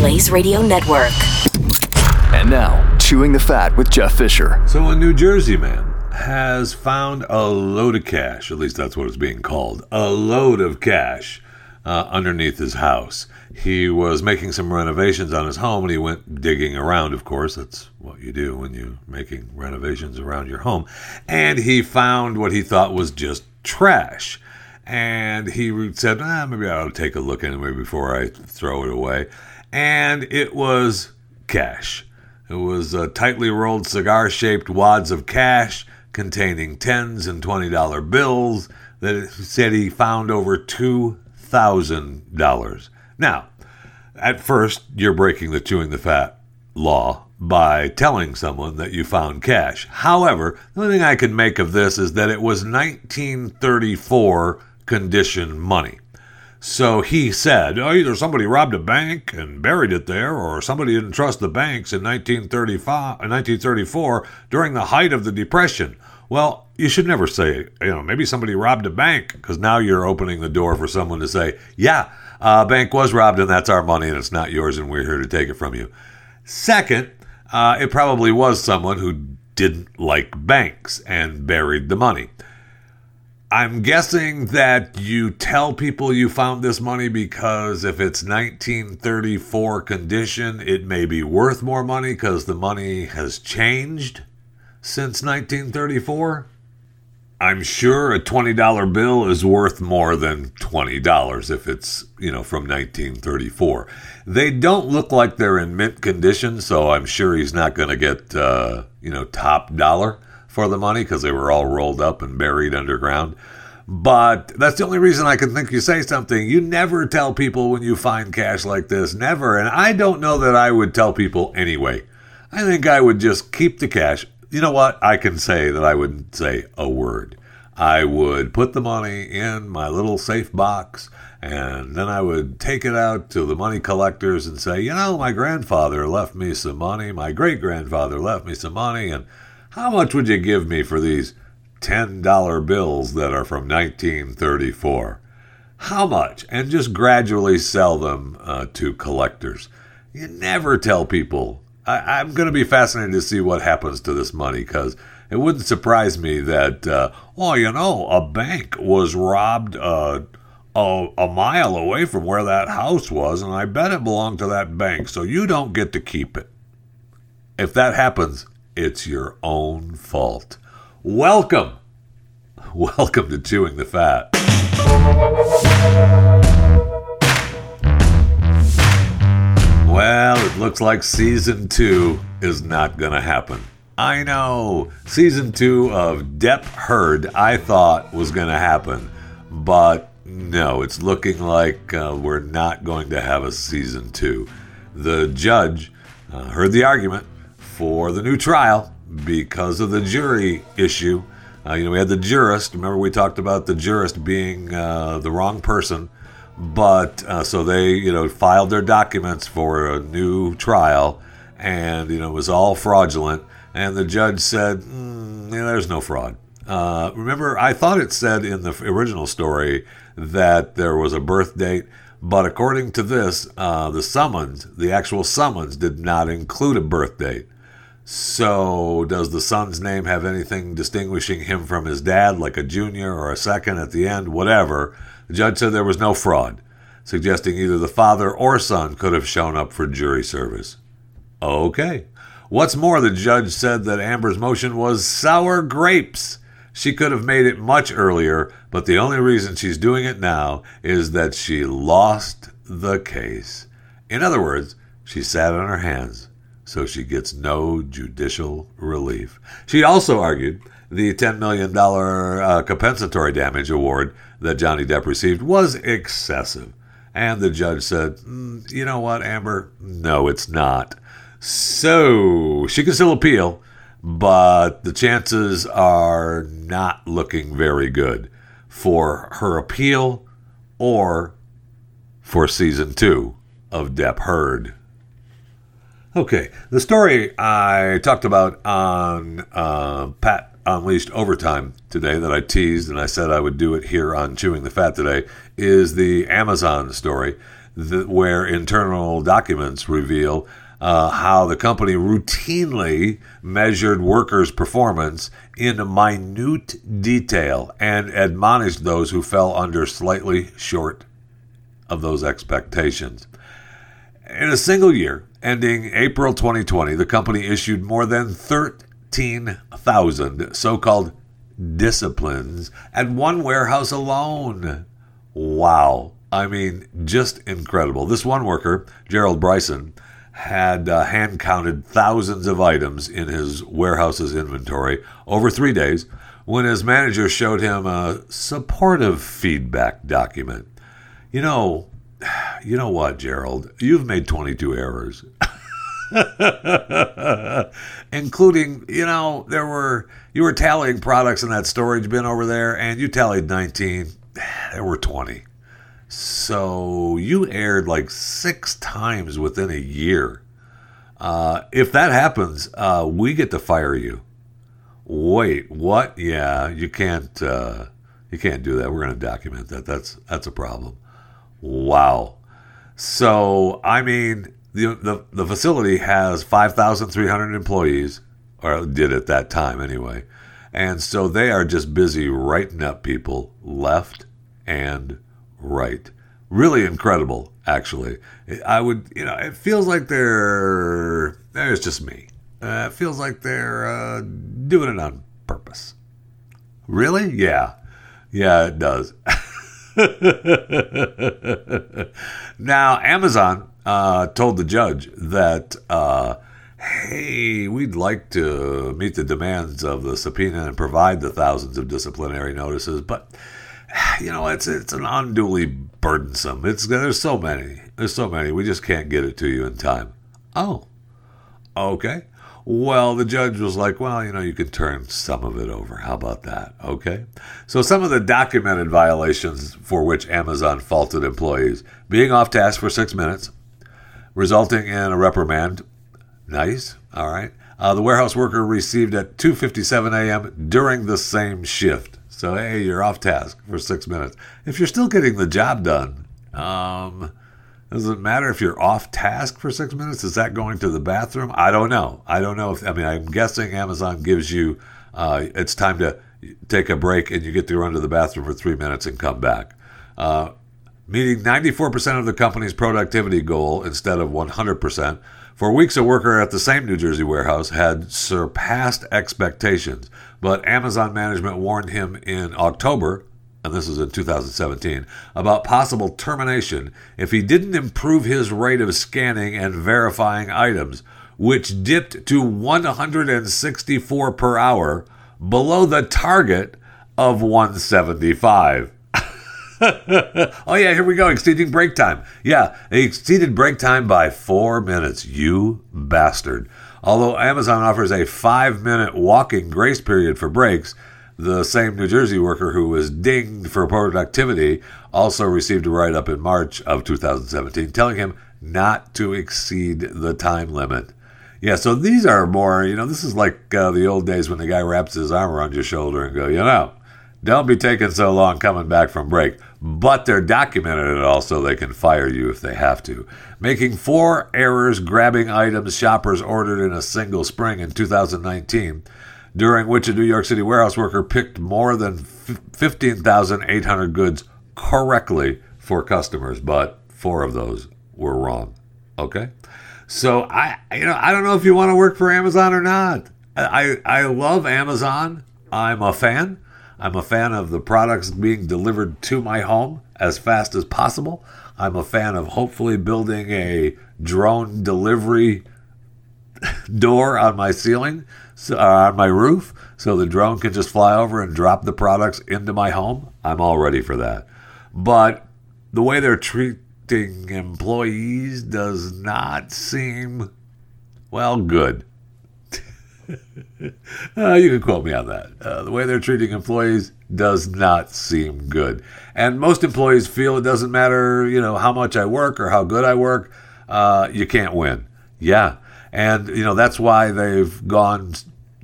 Blaze Radio Network. And now, Chewing the Fat with Jeff Fisher. So, a New Jersey man has found a load of cash, at least that's what it's being called, a load of cash uh, underneath his house. He was making some renovations on his home and he went digging around, of course. That's what you do when you're making renovations around your home. And he found what he thought was just trash. And he said, ah, maybe I'll take a look anyway before I throw it away. And it was cash. It was uh, tightly rolled cigar shaped wads of cash containing tens and $20 bills that said he found over $2,000. Now, at first, you're breaking the chewing the fat law by telling someone that you found cash. However, the only thing I can make of this is that it was 1934 condition money. So he said, oh, either somebody robbed a bank and buried it there, or somebody didn't trust the banks in 1935, 1934 during the height of the Depression. Well, you should never say, you know, maybe somebody robbed a bank, because now you're opening the door for someone to say, yeah, a bank was robbed and that's our money and it's not yours and we're here to take it from you. Second, uh, it probably was someone who didn't like banks and buried the money. I'm guessing that you tell people you found this money because if it's 1934 condition, it may be worth more money because the money has changed since 1934. I'm sure a $20 bill is worth more than $20 if it's, you know, from 1934. They don't look like they're in mint condition, so I'm sure he's not going to get, uh, you know, top dollar for the money because they were all rolled up and buried underground. But that's the only reason I can think you say something. You never tell people when you find cash like this. Never. And I don't know that I would tell people anyway. I think I would just keep the cash. You know what? I can say that I wouldn't say a word. I would put the money in my little safe box and then I would take it out to the money collectors and say, you know, my grandfather left me some money. My great grandfather left me some money. And how much would you give me for these $10 bills that are from 1934? How much? And just gradually sell them uh, to collectors. You never tell people. I, am going to be fascinated to see what happens to this money because it wouldn't surprise me that, uh, oh, you know, a bank was robbed uh, a, a mile away from where that house was, and I bet it belonged to that bank, so you don't get to keep it. If that happens, it's your own fault. Welcome. Welcome to Chewing the Fat. Well, it looks like season two is not going to happen. I know. Season two of Depp Heard I thought was going to happen, but no, it's looking like uh, we're not going to have a season two. The judge uh, heard the argument for the new trial because of the jury issue. Uh, you know, we had the jurist. Remember, we talked about the jurist being uh, the wrong person but uh, so they, you know, filed their documents for a new trial, and you know it was all fraudulent. And the judge said, mm, yeah, "There's no fraud." Uh, remember, I thought it said in the original story that there was a birth date, but according to this, uh, the summons, the actual summons, did not include a birth date. So, does the son's name have anything distinguishing him from his dad, like a junior or a second at the end, whatever? The judge said there was no fraud, suggesting either the father or son could have shown up for jury service. Okay. What's more, the judge said that Amber's motion was sour grapes. She could have made it much earlier, but the only reason she's doing it now is that she lost the case. In other words, she sat on her hands, so she gets no judicial relief. She also argued the $10 million uh, compensatory damage award that Johnny Depp received was excessive. And the judge said, mm, you know what, Amber? No, it's not. So she can still appeal, but the chances are not looking very good for her appeal or for season two of Depp Heard. Okay, the story I talked about on uh, Pat Unleashed Overtime today that I teased and I said I would do it here on Chewing the Fat today is the Amazon story. the, where internal documents reveal uh, how the company routinely measured workers' performance in minute detail and admonished those who fell under slightly short of those expectations. In a single year, ending April 2020, the company issued more than 13,000 so called disciplines at one warehouse alone. Wow. I mean, just incredible. This one worker, Gerald Bryson, had uh, hand counted thousands of items in his warehouse's inventory over three days when his manager showed him a supportive feedback document. You know, you know what, Gerald? You've made 22 errors. Including, you know, there were, you were tallying products in that storage bin over there, and you tallied 19. There were 20. So you aired like six times within a year. Uh, if that happens, uh, we get to fire you. Wait, what? Yeah, you can't. Uh, you can't do that. We're going to document that. That's that's a problem. Wow. So I mean, the the, the facility has five thousand three hundred employees, or did at that time anyway, and so they are just busy writing up people left and right. Really incredible, actually. I would, you know, it feels like they're, it's just me. Uh, it feels like they're uh, doing it on purpose. Really? Yeah. Yeah, it does. now, Amazon uh, told the judge that, uh, hey, we'd like to meet the demands of the subpoena and provide the thousands of disciplinary notices, but you know, it's it's an unduly burdensome. It's there's so many. There's so many. We just can't get it to you in time. Oh, okay. Well, the judge was like, well, you know, you can turn some of it over. How about that? Okay. So, some of the documented violations for which Amazon faulted employees being off task for six minutes, resulting in a reprimand. Nice. All right. Uh, the warehouse worker received at 2:57 a.m. during the same shift. So hey, you're off task for six minutes. If you're still getting the job done, um, does it matter if you're off task for six minutes? Is that going to the bathroom? I don't know. I don't know if I mean I'm guessing Amazon gives you uh, it's time to take a break and you get to run to the bathroom for three minutes and come back. Uh, meeting 94% of the company's productivity goal instead of 100%. For weeks, a worker at the same New Jersey warehouse had surpassed expectations, but Amazon management warned him in October, and this is in 2017, about possible termination if he didn't improve his rate of scanning and verifying items, which dipped to 164 per hour, below the target of 175. oh yeah, here we go. Exceeding break time. Yeah, they exceeded break time by four minutes. You bastard. Although Amazon offers a five minute walking grace period for breaks, the same New Jersey worker who was dinged for productivity also received a write up in March of 2017 telling him not to exceed the time limit. Yeah, so these are more, you know, this is like uh, the old days when the guy wraps his arm around your shoulder and go, you know, don't be taking so long coming back from break but they're documented it all so they can fire you if they have to. Making four errors grabbing items shoppers ordered in a single spring in 2019, during which a New York City warehouse worker picked more than 15,800 goods correctly for customers, but four of those were wrong. Okay? So I you know, I don't know if you want to work for Amazon or not. I I love Amazon. I'm a fan. I'm a fan of the products being delivered to my home as fast as possible. I'm a fan of hopefully building a drone delivery door on my ceiling, uh, on my roof, so the drone can just fly over and drop the products into my home. I'm all ready for that. But the way they're treating employees does not seem, well, good. uh, you can quote me on that. Uh, the way they're treating employees does not seem good, and most employees feel it doesn't matter, you know, how much I work or how good I work. Uh, you can't win. Yeah, and you know that's why they've gone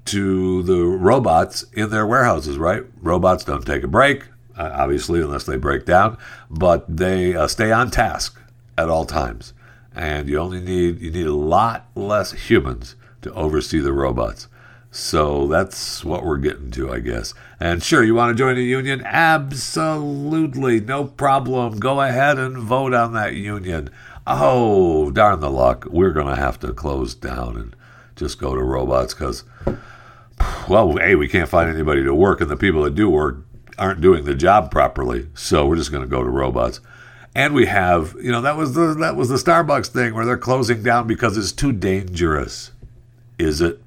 to the robots in their warehouses. Right? Robots don't take a break, obviously, unless they break down, but they uh, stay on task at all times. And you only need you need a lot less humans to oversee the robots. So that's what we're getting to, I guess. And sure, you want to join a union? Absolutely, no problem. Go ahead and vote on that union. Oh, darn the luck. We're going to have to close down and just go to robots because, well, A, we can't find anybody to work, and the people that do work aren't doing the job properly. So we're just going to go to robots. And we have, you know, that was the that was the Starbucks thing where they're closing down because it's too dangerous. Is it?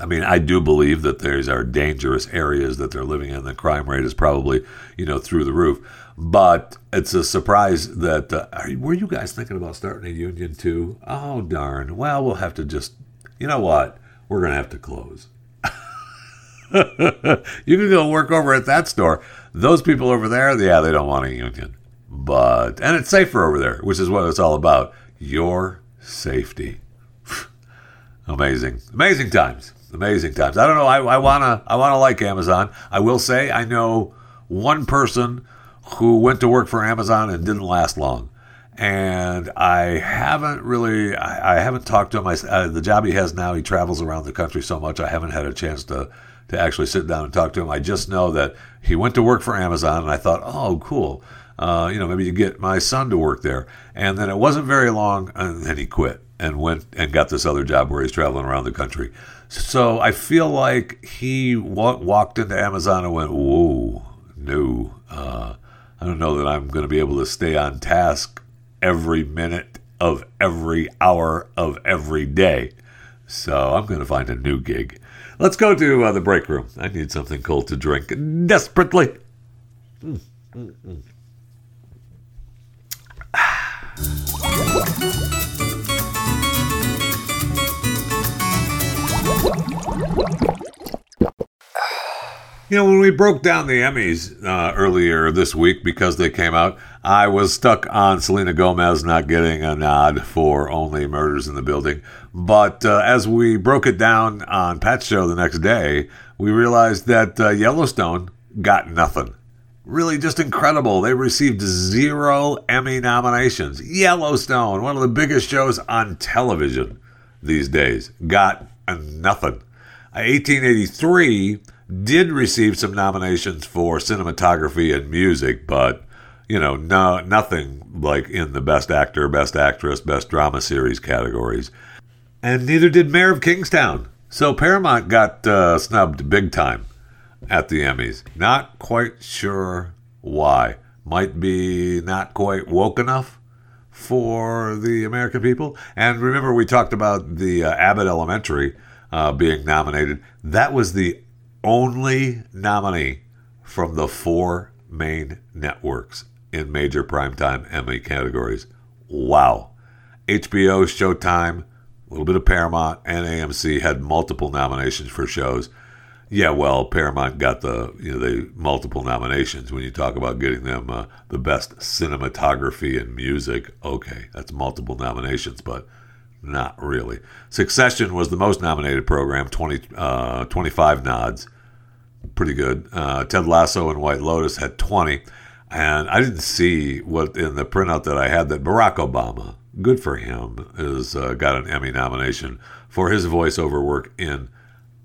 I mean, I do believe that there's are dangerous areas that they're living in. The crime rate is probably, you know, through the roof. But it's a surprise that uh, are, were you guys thinking about starting a union too? Oh darn! Well, we'll have to just, you know what? We're gonna have to close. you can go work over at that store. Those people over there, yeah, they don't want a union. But and it's safer over there, which is what it's all about. Your safety. amazing, amazing times, amazing times. I don't know. I, I wanna, I wanna like Amazon. I will say, I know one person who went to work for Amazon and didn't last long. And I haven't really, I, I haven't talked to him. I, uh, the job he has now, he travels around the country so much. I haven't had a chance to to actually sit down and talk to him. I just know that he went to work for Amazon, and I thought, oh, cool. Uh, you know, maybe you get my son to work there. And then it wasn't very long, and then he quit and went and got this other job where he's traveling around the country. So I feel like he wa- walked into Amazon and went, whoa, no. Uh, I don't know that I'm going to be able to stay on task every minute of every hour of every day. So I'm going to find a new gig. Let's go to uh, the break room. I need something cold to drink desperately. Mm, mm, mm. You know, when we broke down the Emmys uh, earlier this week because they came out, I was stuck on Selena Gomez not getting a nod for Only Murders in the Building. But uh, as we broke it down on Pat's show the next day, we realized that uh, Yellowstone got nothing. Really just incredible. They received zero Emmy nominations. Yellowstone, one of the biggest shows on television these days, got nothing. 1883 did receive some nominations for cinematography and music, but you know, no, nothing like in the best actor, best actress, best drama series categories. And neither did Mayor of Kingstown. So Paramount got uh, snubbed big time at the Emmys. Not quite sure why. Might be not quite woke enough for the American people. And remember, we talked about the uh, Abbott Elementary uh, being nominated. That was the only nominee from the four main networks in major primetime Emmy categories. Wow. HBO, Showtime, a little bit of Paramount, and AMC had multiple nominations for shows. Yeah, well, Paramount got the you know the multiple nominations. When you talk about getting them uh, the best cinematography and music, okay, that's multiple nominations, but not really. Succession was the most nominated program, 20, uh, 25 nods. Pretty good. Uh, Ted Lasso and White Lotus had 20. And I didn't see what in the printout that I had that Barack Obama, good for him, has uh, got an Emmy nomination for his voiceover work in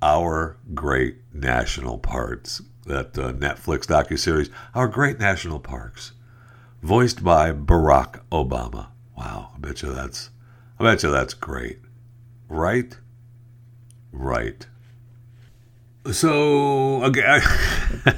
Our Great National Parks, that uh, Netflix docuseries, Our Great National Parks, voiced by Barack Obama. Wow, I bet you that's I bet you that's great. Right? Right. So, okay,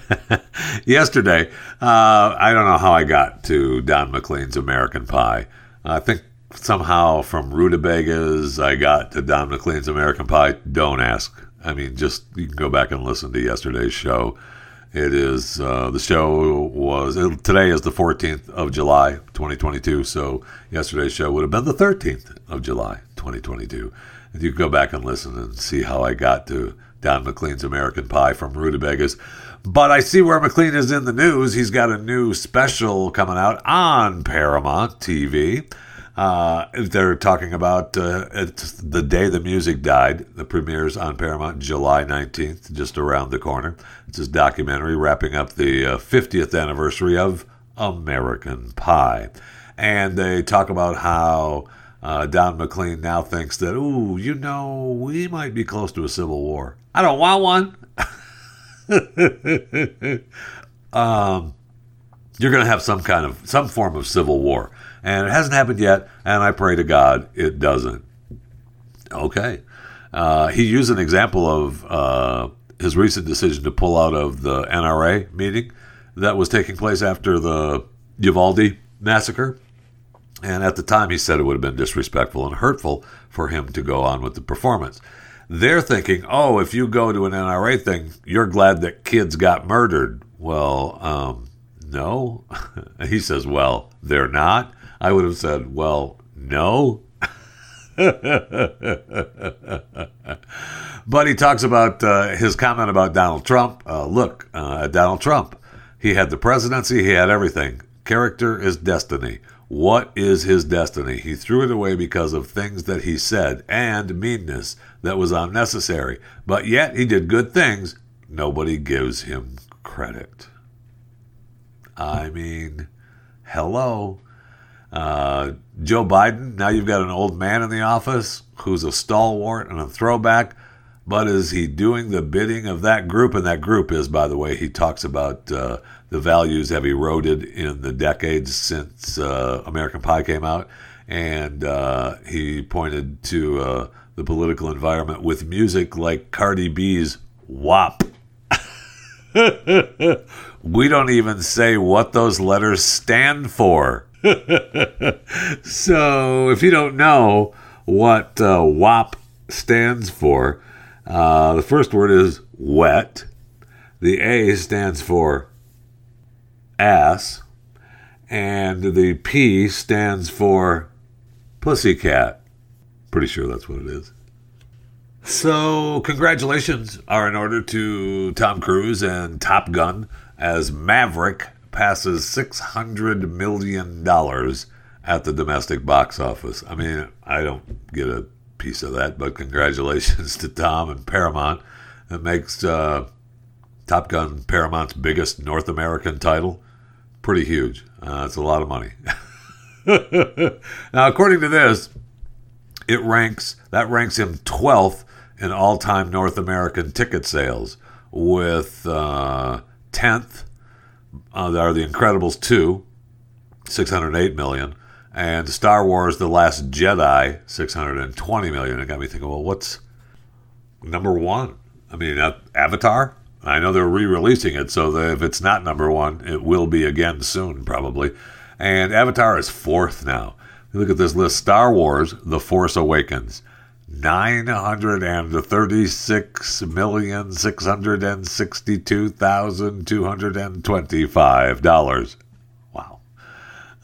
yesterday, uh, I don't know how I got to Don McLean's American Pie. I think somehow from Rutabagas, I got to Don McLean's American Pie. Don't ask. I mean, just you can go back and listen to yesterday's show. It is uh, the show was it, today is the 14th of July 2022. So yesterday's show would have been the 13th of July 2022. And you can go back and listen and see how I got to Don McLean's American Pie from Rutabagas. But I see where McLean is in the news. He's got a new special coming out on Paramount TV. Uh, they're talking about uh, the day the music died. The premieres on Paramount July 19th, just around the corner. It's his documentary wrapping up the uh, 50th anniversary of American Pie. And they talk about how uh, Don McLean now thinks that, ooh, you know, we might be close to a civil war. I don't want one. um, you're going to have some kind of some form of civil war, and it hasn't happened yet. And I pray to God it doesn't. Okay, uh, he used an example of uh, his recent decision to pull out of the NRA meeting that was taking place after the Uvalde massacre. And at the time, he said it would have been disrespectful and hurtful for him to go on with the performance. They're thinking, oh, if you go to an NRA thing, you're glad that kids got murdered. Well, um, no. he says, well, they're not. I would have said, well, no. but he talks about uh, his comment about Donald Trump. Uh, look, uh, Donald Trump, he had the presidency, he had everything. Character is destiny. What is his destiny? He threw it away because of things that he said and meanness that was unnecessary. But yet he did good things. Nobody gives him credit. I mean, hello. Uh, Joe Biden, now you've got an old man in the office who's a stalwart and a throwback, but is he doing the bidding of that group? And that group is, by the way, he talks about uh, the values have eroded in the decades since uh, American Pie came out. And uh, he pointed to uh, the political environment with music like Cardi B's WAP. we don't even say what those letters stand for. so if you don't know what uh, WAP stands for, uh, the first word is wet. The A stands for ass. And the P stands for pussycat. Pretty sure that's what it is. So, congratulations are in order to Tom Cruise and Top Gun as Maverick passes $600 million at the domestic box office. I mean, I don't get a piece of that, but congratulations to Tom and Paramount. It makes uh, Top Gun Paramount's biggest North American title. Pretty huge. Uh, it's a lot of money. now, according to this, it ranks that ranks him 12th in all-time North American ticket sales, with uh, 10th uh, are The Incredibles 2, 608 million, and Star Wars: The Last Jedi, 620 million. It got me thinking, well, what's number one? I mean, uh, Avatar. I know they're re-releasing it, so if it's not number one, it will be again soon, probably. And Avatar is fourth now. Look at this list: Star Wars: The Force Awakens, nine hundred and thirty-six million six hundred and sixty-two thousand two hundred and twenty-five dollars. Wow,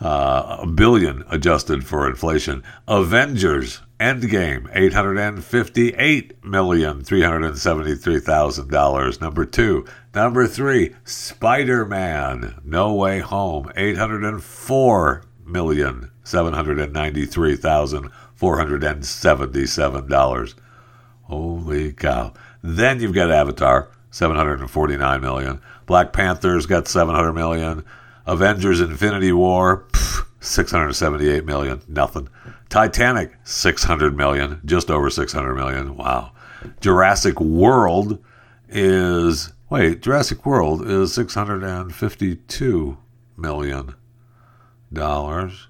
uh, a billion adjusted for inflation. Avengers Endgame eight hundred and fifty-eight million three hundred and seventy-three thousand dollars. Number two. Number three, Spider-Man: No Way Home, eight hundred and four million seven hundred and ninety-three thousand. dollars $477. Holy cow. Then you've got Avatar, 749 million. Black Panther's got 700 million. Avengers Infinity War, pff, 678 million. Nothing. Titanic, 600 million. Just over 600 million. Wow. Jurassic World is wait, Jurassic World is 652 million dollars.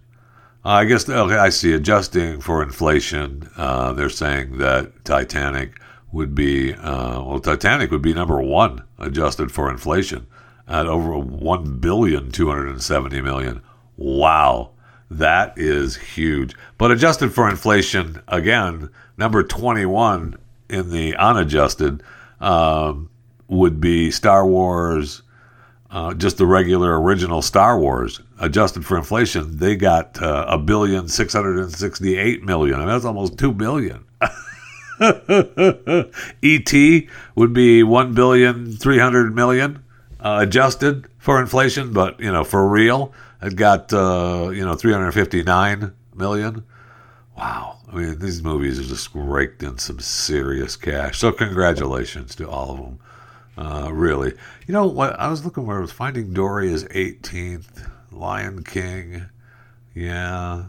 I guess, okay, I see. Adjusting for inflation, uh, they're saying that Titanic would be, uh, well, Titanic would be number one adjusted for inflation at over 1 billion 270 million. Wow. That is huge. But adjusted for inflation, again, number 21 in the unadjusted um, would be Star Wars, uh, just the regular original Star Wars. Adjusted for inflation, they got uh, a billion six hundred and sixty-eight million. I mean, that's almost two billion. ET would be one billion three hundred million uh, adjusted for inflation, but you know, for real, it got uh, you know 359 million. Wow, I mean, these movies are just raked in some serious cash. So congratulations to all of them. Uh, really, you know what? I was looking where I was Finding Dory is 18th, Lion King, Yeah.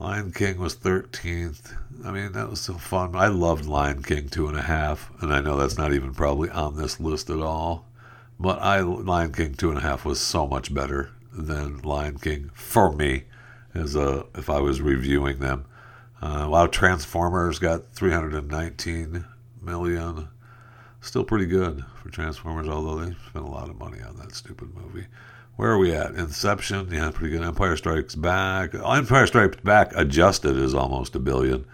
Lion King was 13th. I mean, that was so fun. I loved Lion King two and a half, and I know that's not even probably on this list at all. But I Lion King two and a half was so much better than Lion King for me, as a if I was reviewing them. Uh, wow, Transformers got 319 million. Still pretty good for Transformers, although they spent a lot of money on that stupid movie. Where are we at? Inception, yeah, pretty good. Empire Strikes Back. Empire Strikes Back adjusted is almost a billion.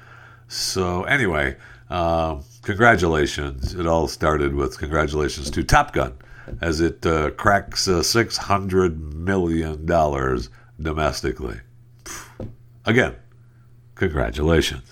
So anyway, uh, congratulations. It all started with congratulations to Top Gun as it uh, cracks uh, $600 million domestically. Again, congratulations.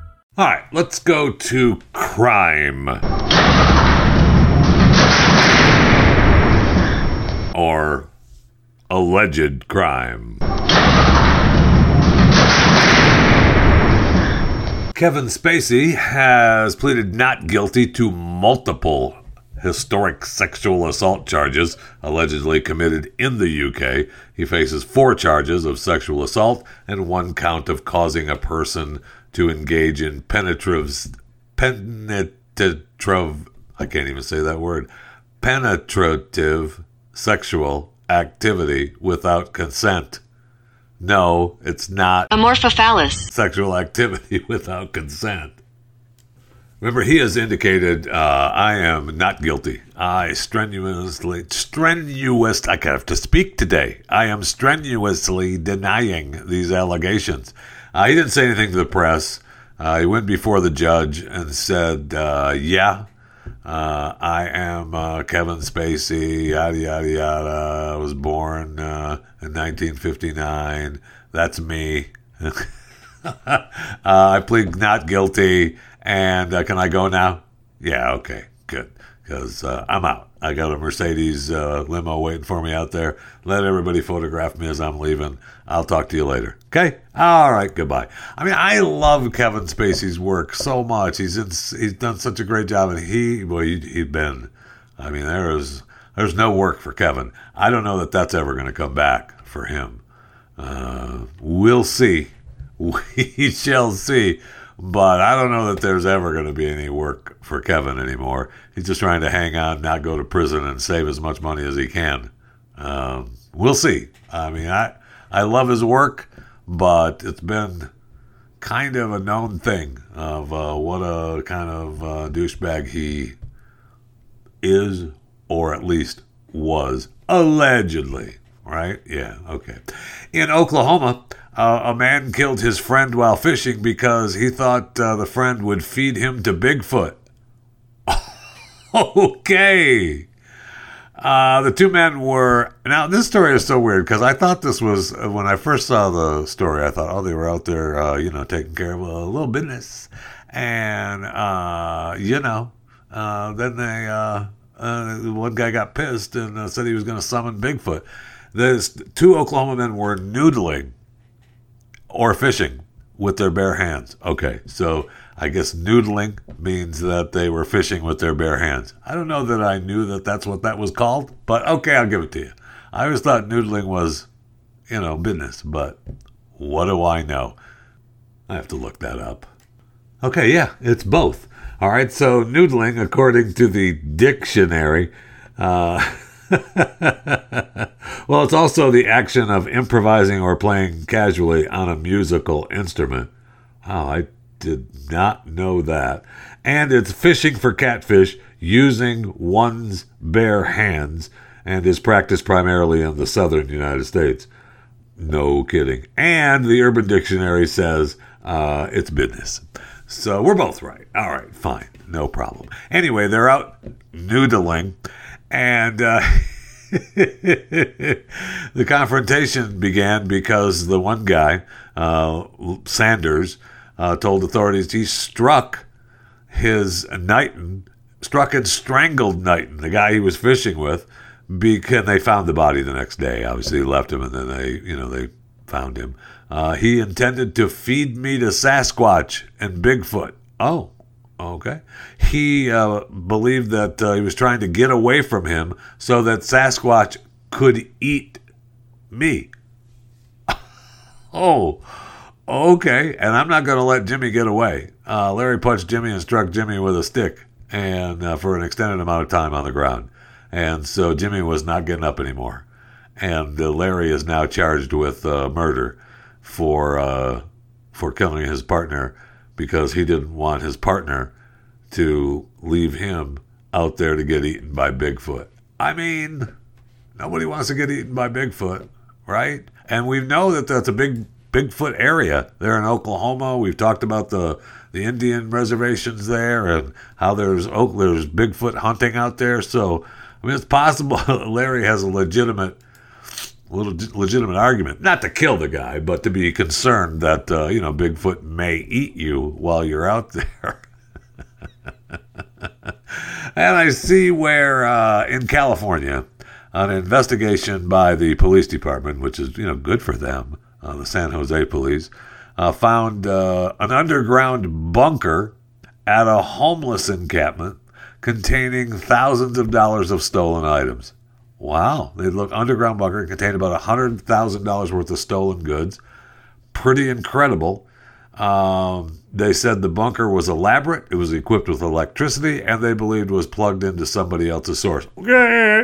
All right, let's go to crime. Or alleged crime. Kevin Spacey has pleaded not guilty to multiple historic sexual assault charges allegedly committed in the UK. He faces four charges of sexual assault and one count of causing a person to engage in penetrative, penetrative, I can't even say that word, penetrative sexual activity without consent. No, it's not Amorphophallus. sexual activity without consent. Remember, he has indicated, uh, I am not guilty. I strenuously, strenuous, I have to speak today. I am strenuously denying these allegations. Uh, he didn't say anything to the press. Uh, he went before the judge and said, uh, yeah, uh, I am uh, Kevin Spacey, yada, yada, yada. I was born uh, in 1959. That's me. I plead not guilty. And can I go now? Yeah, okay, good. Because I'm out. I got a Mercedes limo waiting for me out there. Let everybody photograph me as I'm leaving. I'll talk to you later. Okay? All right, goodbye. I mean, I love Kevin Spacey's work so much. He's in, he's done such a great job, and he well, he, he'd been. I mean, there is there's no work for Kevin. I don't know that that's ever going to come back for him. Uh, we'll see. We shall see. But I don't know that there's ever going to be any work for Kevin anymore. He's just trying to hang on, not go to prison, and save as much money as he can. Um, we'll see. I mean, I I love his work, but it's been kind of a known thing of uh, what a kind of uh, douchebag he is, or at least was, allegedly. Right? Yeah, okay. In Oklahoma, uh, a man killed his friend while fishing because he thought uh, the friend would feed him to Bigfoot. okay. Uh, the two men were. Now, this story is so weird because I thought this was. When I first saw the story, I thought, oh, they were out there, uh, you know, taking care of a little business. And, uh, you know, uh, then they. Uh, uh, one guy got pissed and said he was going to summon Bigfoot. The two Oklahoma men were noodling or fishing with their bare hands. Okay, so I guess noodling means that they were fishing with their bare hands. I don't know that I knew that that's what that was called, but okay, I'll give it to you. I always thought noodling was, you know, business, but what do I know? I have to look that up. Okay, yeah, it's both. All right, so noodling, according to the dictionary, uh, well, it's also the action of improvising or playing casually on a musical instrument. Wow, I did not know that. And it's fishing for catfish using one's bare hands and is practiced primarily in the southern United States. No kidding. And the Urban Dictionary says uh, it's business. So we're both right. All right, fine. No problem. Anyway, they're out noodling, and uh, the confrontation began because the one guy, uh, Sanders, uh, told authorities he struck his Knighton, struck and strangled Knighton, the guy he was fishing with, because they found the body the next day. Obviously, he left him, and then they, you know, they found him. Uh, he intended to feed me to Sasquatch and Bigfoot. Oh, okay. He uh, believed that uh, he was trying to get away from him so that Sasquatch could eat me. oh, okay. And I'm not going to let Jimmy get away. Uh, Larry punched Jimmy and struck Jimmy with a stick, and uh, for an extended amount of time on the ground. And so Jimmy was not getting up anymore. And uh, Larry is now charged with uh, murder for uh, for killing his partner because he didn't want his partner to leave him out there to get eaten by Bigfoot. I mean, nobody wants to get eaten by Bigfoot, right? And we know that that's a big Bigfoot area there in Oklahoma. We've talked about the the Indian reservations there and how there's there's Bigfoot hunting out there. So I mean, it's possible Larry has a legitimate little legitimate argument, not to kill the guy, but to be concerned that uh, you know Bigfoot may eat you while you're out there. and I see where uh, in California, an investigation by the police department, which is you know good for them, uh, the San Jose police, uh, found uh, an underground bunker at a homeless encampment containing thousands of dollars of stolen items. Wow. They look underground bunker contained about $100,000 worth of stolen goods. Pretty incredible. Um, they said the bunker was elaborate, it was equipped with electricity, and they believed was plugged into somebody else's source.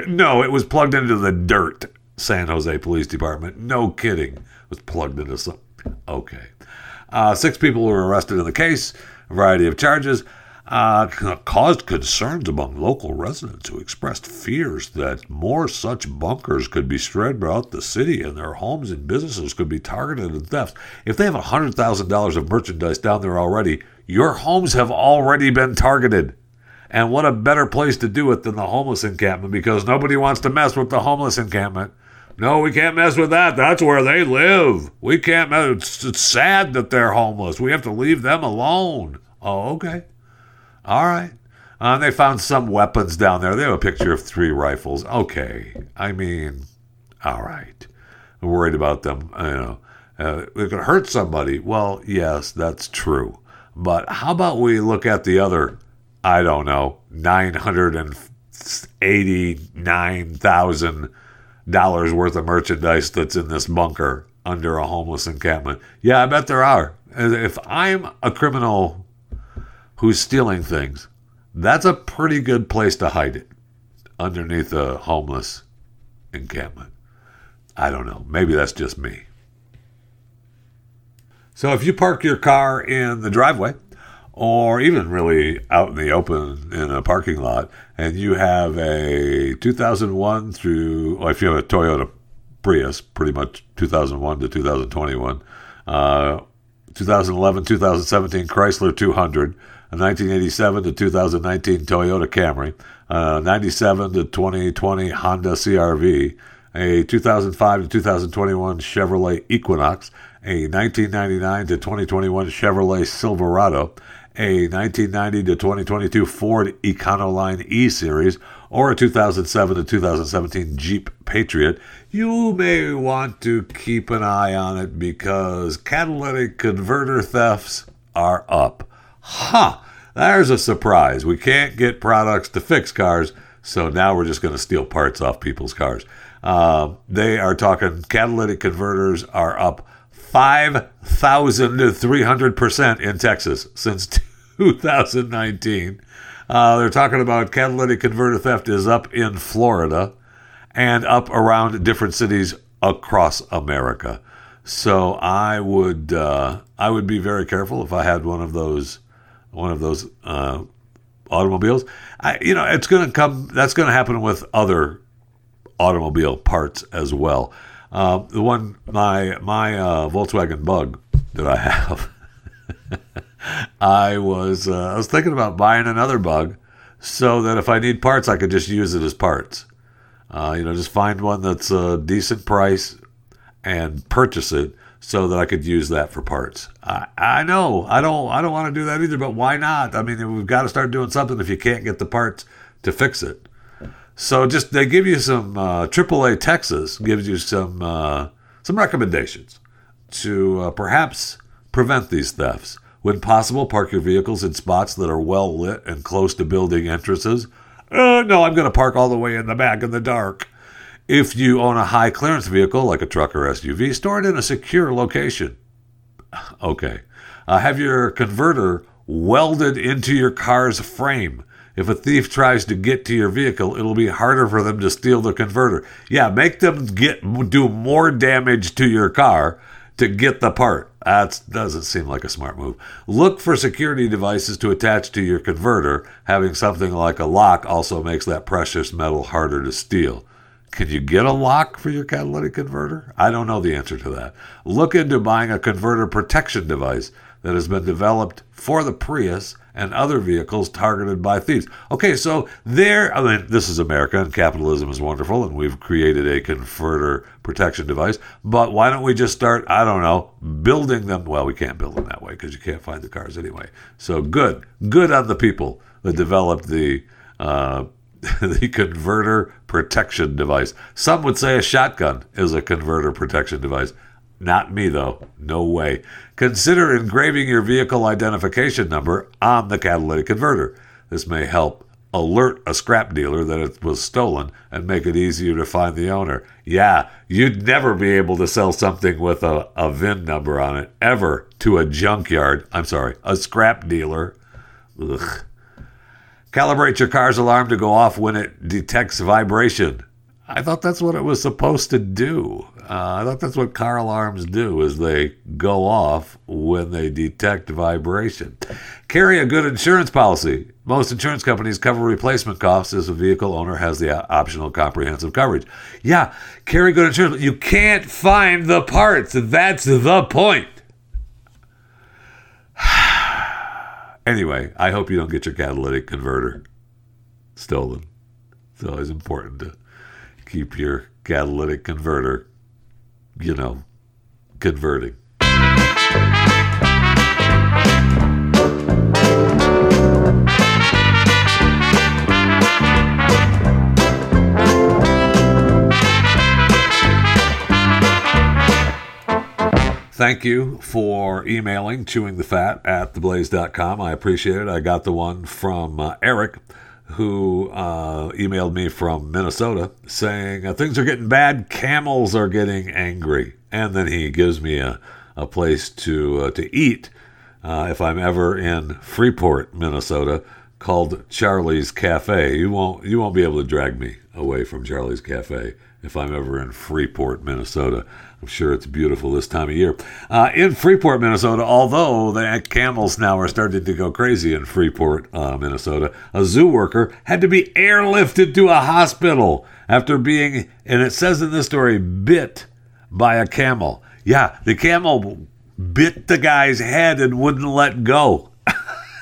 No, it was plugged into the dirt. San Jose Police Department. No kidding. Was plugged into some. Okay. Uh, six people were arrested in the case, a variety of charges uh, caused concerns among local residents who expressed fears that more such bunkers could be spread throughout the city and their homes and businesses could be targeted in thefts. If they have $100,000 of merchandise down there already, your homes have already been targeted. And what a better place to do it than the homeless encampment because nobody wants to mess with the homeless encampment. No, we can't mess with that. That's where they live. We can't mess. It's, it's sad that they're homeless. We have to leave them alone. Oh, okay. All right. Uh, they found some weapons down there. They have a picture of three rifles. Okay. I mean, all right. I'm worried about them. You know, uh, it could hurt somebody. Well, yes, that's true. But how about we look at the other, I don't know, $989,000 worth of merchandise that's in this bunker under a homeless encampment? Yeah, I bet there are. If I'm a criminal who's stealing things, that's a pretty good place to hide it underneath a homeless encampment. I don't know. Maybe that's just me. So if you park your car in the driveway, or even really out in the open in a parking lot, and you have a 2001 through, well, if you have a Toyota Prius, pretty much 2001 to 2021, uh, 2011, 2017 Chrysler 200, a 1987 to 2019 Toyota Camry, a 97 to 2020 Honda CRV, a 2005 to 2021 Chevrolet Equinox, a 1999 to 2021 Chevrolet Silverado, a 1990 to 2022 Ford Econoline E Series, or a 2007 to 2017 Jeep Patriot, you may want to keep an eye on it because catalytic converter thefts are up. Huh, there's a surprise. We can't get products to fix cars, so now we're just going to steal parts off people's cars. Uh, they are talking catalytic converters are up 5,000 to 300% in Texas since 2019. Uh, they're talking about catalytic converter theft is up in Florida and up around different cities across America. So I would uh, I would be very careful if I had one of those one of those uh, automobiles. I, you know, it's going to come. That's going to happen with other automobile parts as well. Uh, the one my my uh, Volkswagen Bug that I have. I was uh, I was thinking about buying another Bug, so that if I need parts, I could just use it as parts. Uh, you know, just find one that's a decent price and purchase it so that I could use that for parts. I, I know I don't I don't want to do that either, but why not? I mean, we've got to start doing something if you can't get the parts to fix it. So just they give you some uh, AAA Texas gives you some uh, some recommendations to uh, perhaps prevent these thefts. When possible, park your vehicles in spots that are well lit and close to building entrances. Uh, no, I'm going to park all the way in the back in the dark. If you own a high clearance vehicle like a truck or SUV, store it in a secure location. Okay. Uh, have your converter welded into your car's frame. If a thief tries to get to your vehicle, it'll be harder for them to steal the converter. Yeah, make them get do more damage to your car to get the part. That doesn't seem like a smart move. Look for security devices to attach to your converter. Having something like a lock also makes that precious metal harder to steal. Can you get a lock for your catalytic converter? I don't know the answer to that. Look into buying a converter protection device that has been developed for the Prius and other vehicles targeted by thieves. Okay, so there, I mean, this is America and capitalism is wonderful, and we've created a converter protection device. But why don't we just start, I don't know, building them? Well, we can't build them that way because you can't find the cars anyway. So good, good on the people that developed the. Uh, the converter protection device. Some would say a shotgun is a converter protection device. Not me, though. No way. Consider engraving your vehicle identification number on the catalytic converter. This may help alert a scrap dealer that it was stolen and make it easier to find the owner. Yeah, you'd never be able to sell something with a, a VIN number on it ever to a junkyard. I'm sorry, a scrap dealer. Ugh. Calibrate your car's alarm to go off when it detects vibration. I thought that's what it was supposed to do. Uh, I thought that's what car alarms do is they go off when they detect vibration. Carry a good insurance policy. Most insurance companies cover replacement costs as a vehicle owner has the optional comprehensive coverage. Yeah, carry good insurance. You can't find the parts. That's the point. Anyway, I hope you don't get your catalytic converter stolen. It's always important to keep your catalytic converter, you know, converting. Thank you for emailing chewing the fat at theblaze.com. I appreciate it. I got the one from uh, Eric, who uh, emailed me from Minnesota saying uh, things are getting bad, camels are getting angry. And then he gives me a, a place to, uh, to eat uh, if I'm ever in Freeport, Minnesota, called Charlie's Cafe. You won't, you won't be able to drag me away from Charlie's Cafe if I'm ever in Freeport, Minnesota. I'm sure it's beautiful this time of year. Uh, in Freeport, Minnesota, although the camels now are starting to go crazy in Freeport, uh, Minnesota, a zoo worker had to be airlifted to a hospital after being, and it says in this story, bit by a camel. Yeah, the camel bit the guy's head and wouldn't let go.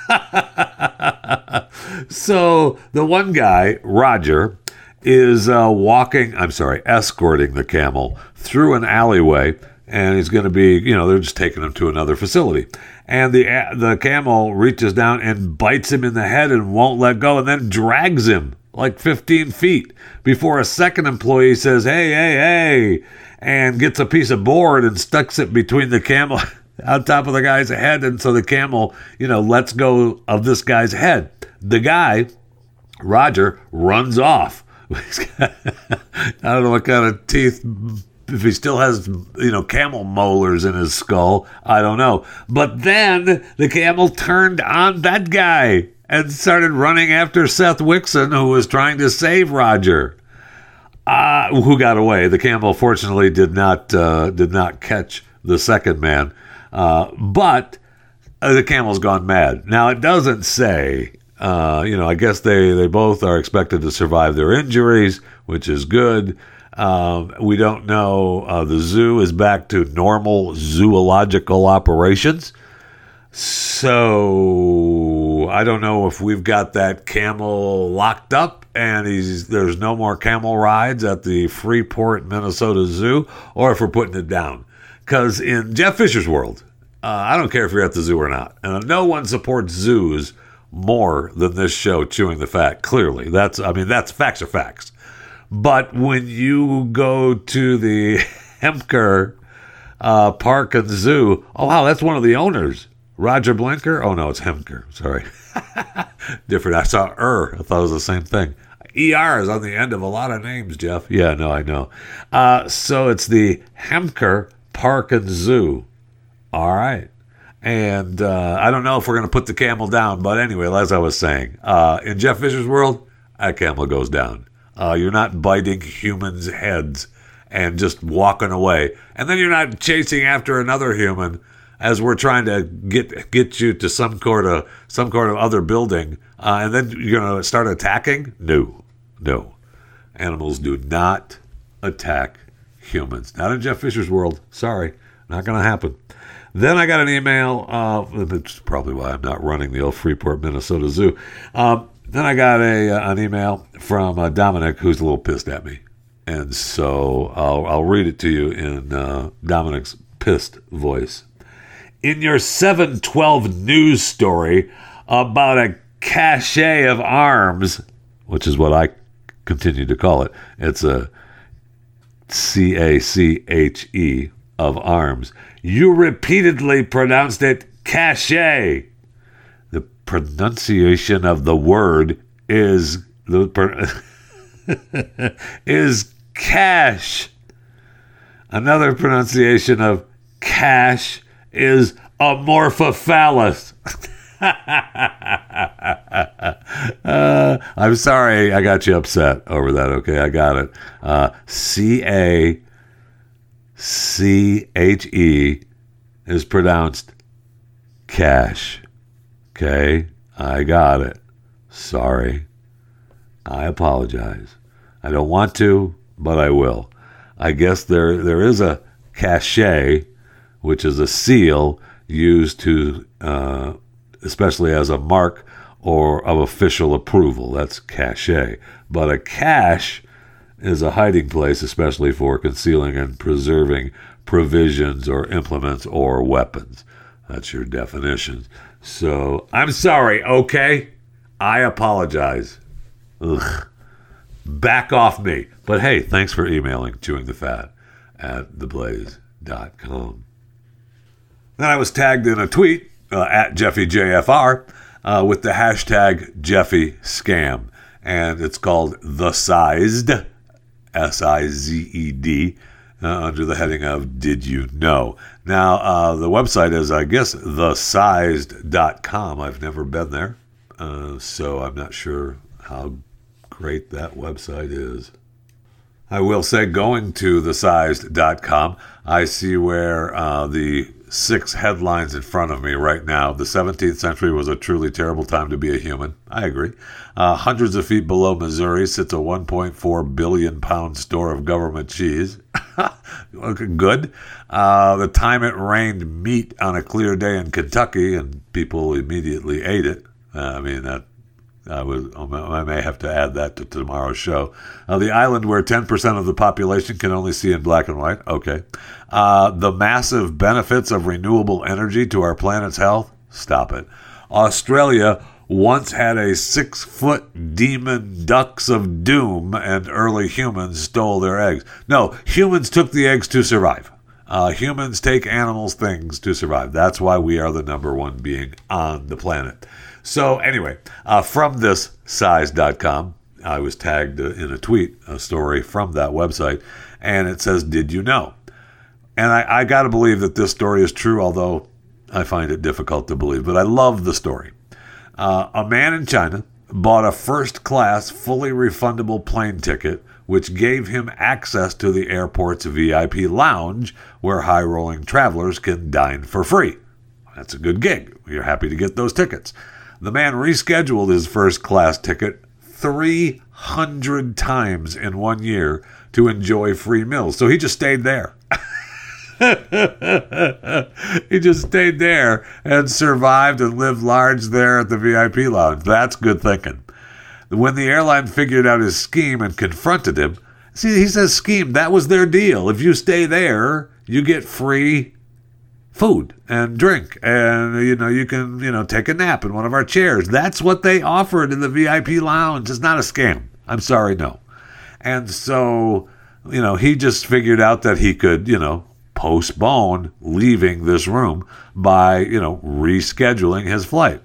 so the one guy, Roger, is uh, walking, I'm sorry, escorting the camel through an alleyway, and he's going to be, you know, they're just taking him to another facility. And the the camel reaches down and bites him in the head and won't let go, and then drags him like 15 feet before a second employee says, "Hey, hey, hey," and gets a piece of board and sticks it between the camel. on top of the guy's head, and so the camel, you know, lets go of this guy's head. The guy, Roger, runs off. I don't know what kind of teeth if he still has you know camel molars in his skull i don't know. But then the camel turned on that guy and started running after seth wixon who was trying to save roger. Uh, who got away. The camel fortunately did not uh, did not catch the second man. Uh, but uh, the camel's gone mad. Now it doesn't say uh, you know i guess they they both are expected to survive their injuries which is good Um, we don't know. Uh, the zoo is back to normal zoological operations. So I don't know if we've got that camel locked up and there's no more camel rides at the Freeport, Minnesota Zoo, or if we're putting it down. Because in Jeff Fisher's world, uh, I don't care if you're at the zoo or not, and no one supports zoos more than this show, Chewing the Fat. Clearly, that's I mean that's facts are facts. But when you go to the Hemker uh, Park and Zoo, oh wow, that's one of the owners. Roger Blinker? Oh no, it's Hemker. Sorry. Different. I saw Er. I thought it was the same thing. ER is on the end of a lot of names, Jeff. Yeah, no, I know. Uh, so it's the Hemker Park and Zoo. All right. And uh, I don't know if we're going to put the camel down, but anyway, as I was saying, uh, in Jeff Fisher's world, that camel goes down. Uh, you're not biting humans' heads and just walking away. And then you're not chasing after another human as we're trying to get get you to some sort of some sort of other building, uh, and then you're gonna start attacking. No, no, animals do not attack humans. Not in Jeff Fisher's world. Sorry, not gonna happen. Then I got an email. Uh, that's probably why I'm not running the old Freeport, Minnesota Zoo. Um, then I got a uh, an email from uh, Dominic, who's a little pissed at me, and so I'll I'll read it to you in uh, Dominic's pissed voice in your 712 news story about a cache of arms, which is what I continue to call it. It's a C A C H E of arms. You repeatedly pronounced it cache. The pronunciation of the word is the is cash. Another pronunciation of cash is amorphophallus. uh, I'm sorry I got you upset over that. Okay, I got it. Uh, C A C H E is pronounced cash. Okay, I got it. Sorry. I apologize. I don't want to, but I will. I guess there there is a cachet which is a seal used to, uh, especially as a mark or of official approval. That's cachet. But a cache is a hiding place, especially for concealing and preserving provisions or implements or weapons. That's your definition. So I'm sorry, okay? I apologize. Ugh. Back off me. But hey, thanks for emailing chewing the fat at theblaze.com. Then I was tagged in a tweet uh, at JeffyJFR uh, with the hashtag JeffyScam. And it's called The Sized, S I Z E D, uh, under the heading of Did You Know? Now, uh, the website is, I guess, thesized.com. I've never been there, uh, so I'm not sure how great that website is. I will say, going to thesized.com, I see where uh, the six headlines in front of me right now. The 17th century was a truly terrible time to be a human. I agree. Uh, hundreds of feet below Missouri sits a 1.4 billion pound store of government cheese. Looking Good. Uh, the time it rained meat on a clear day in Kentucky and people immediately ate it. Uh, I mean, that I, was, I may have to add that to tomorrow's show. Uh, the island where 10% of the population can only see in black and white. Okay. Uh, the massive benefits of renewable energy to our planet's health. Stop it. Australia once had a six foot demon ducks of doom, and early humans stole their eggs. No, humans took the eggs to survive. Uh, humans take animals' things to survive. That's why we are the number one being on the planet. So, anyway, uh, from this size.com, I was tagged in a tweet, a story from that website, and it says, Did you know? And I, I got to believe that this story is true, although I find it difficult to believe, but I love the story. Uh, a man in China bought a first class, fully refundable plane ticket, which gave him access to the airport's VIP lounge where high rolling travelers can dine for free. That's a good gig. You're happy to get those tickets. The man rescheduled his first class ticket 300 times in one year to enjoy free meals. So he just stayed there. he just stayed there and survived and lived large there at the VIP lounge. That's good thinking. When the airline figured out his scheme and confronted him, see, he says scheme, that was their deal. If you stay there, you get free food and drink. And you know you can you know take a nap in one of our chairs. That's what they offered in the vip lounge. It's not a scam. I'm sorry no. And so you know he just figured out that he could you know postpone leaving this room by you know rescheduling his flight.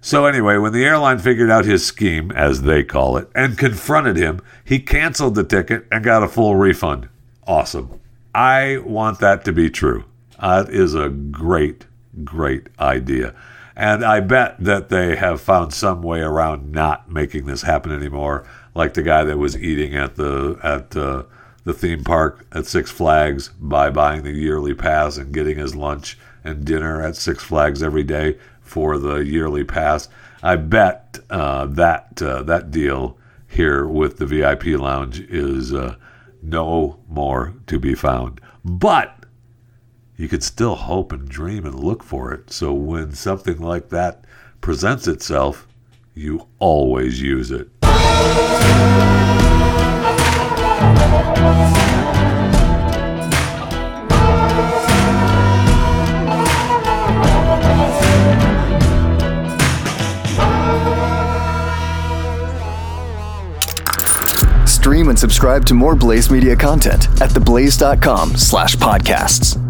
So anyway when the airline figured out his scheme as they call it and confronted him he canceled the ticket and got a full refund. Awesome. I want that to be true that is a great, great idea. And I bet that they have found some way around not making this happen anymore. Like the guy that was eating at the at uh, the theme park at Six Flags by buying the yearly pass and getting his lunch and dinner at Six Flags every day for the yearly pass. I bet uh, that uh, that deal here with the VIP lounge is uh, no more to be found. But you could still hope and dream and look for it. So when something like that presents itself, you always use it. Stream and subscribe to more Blaze Media content at theblaze.com slash podcasts.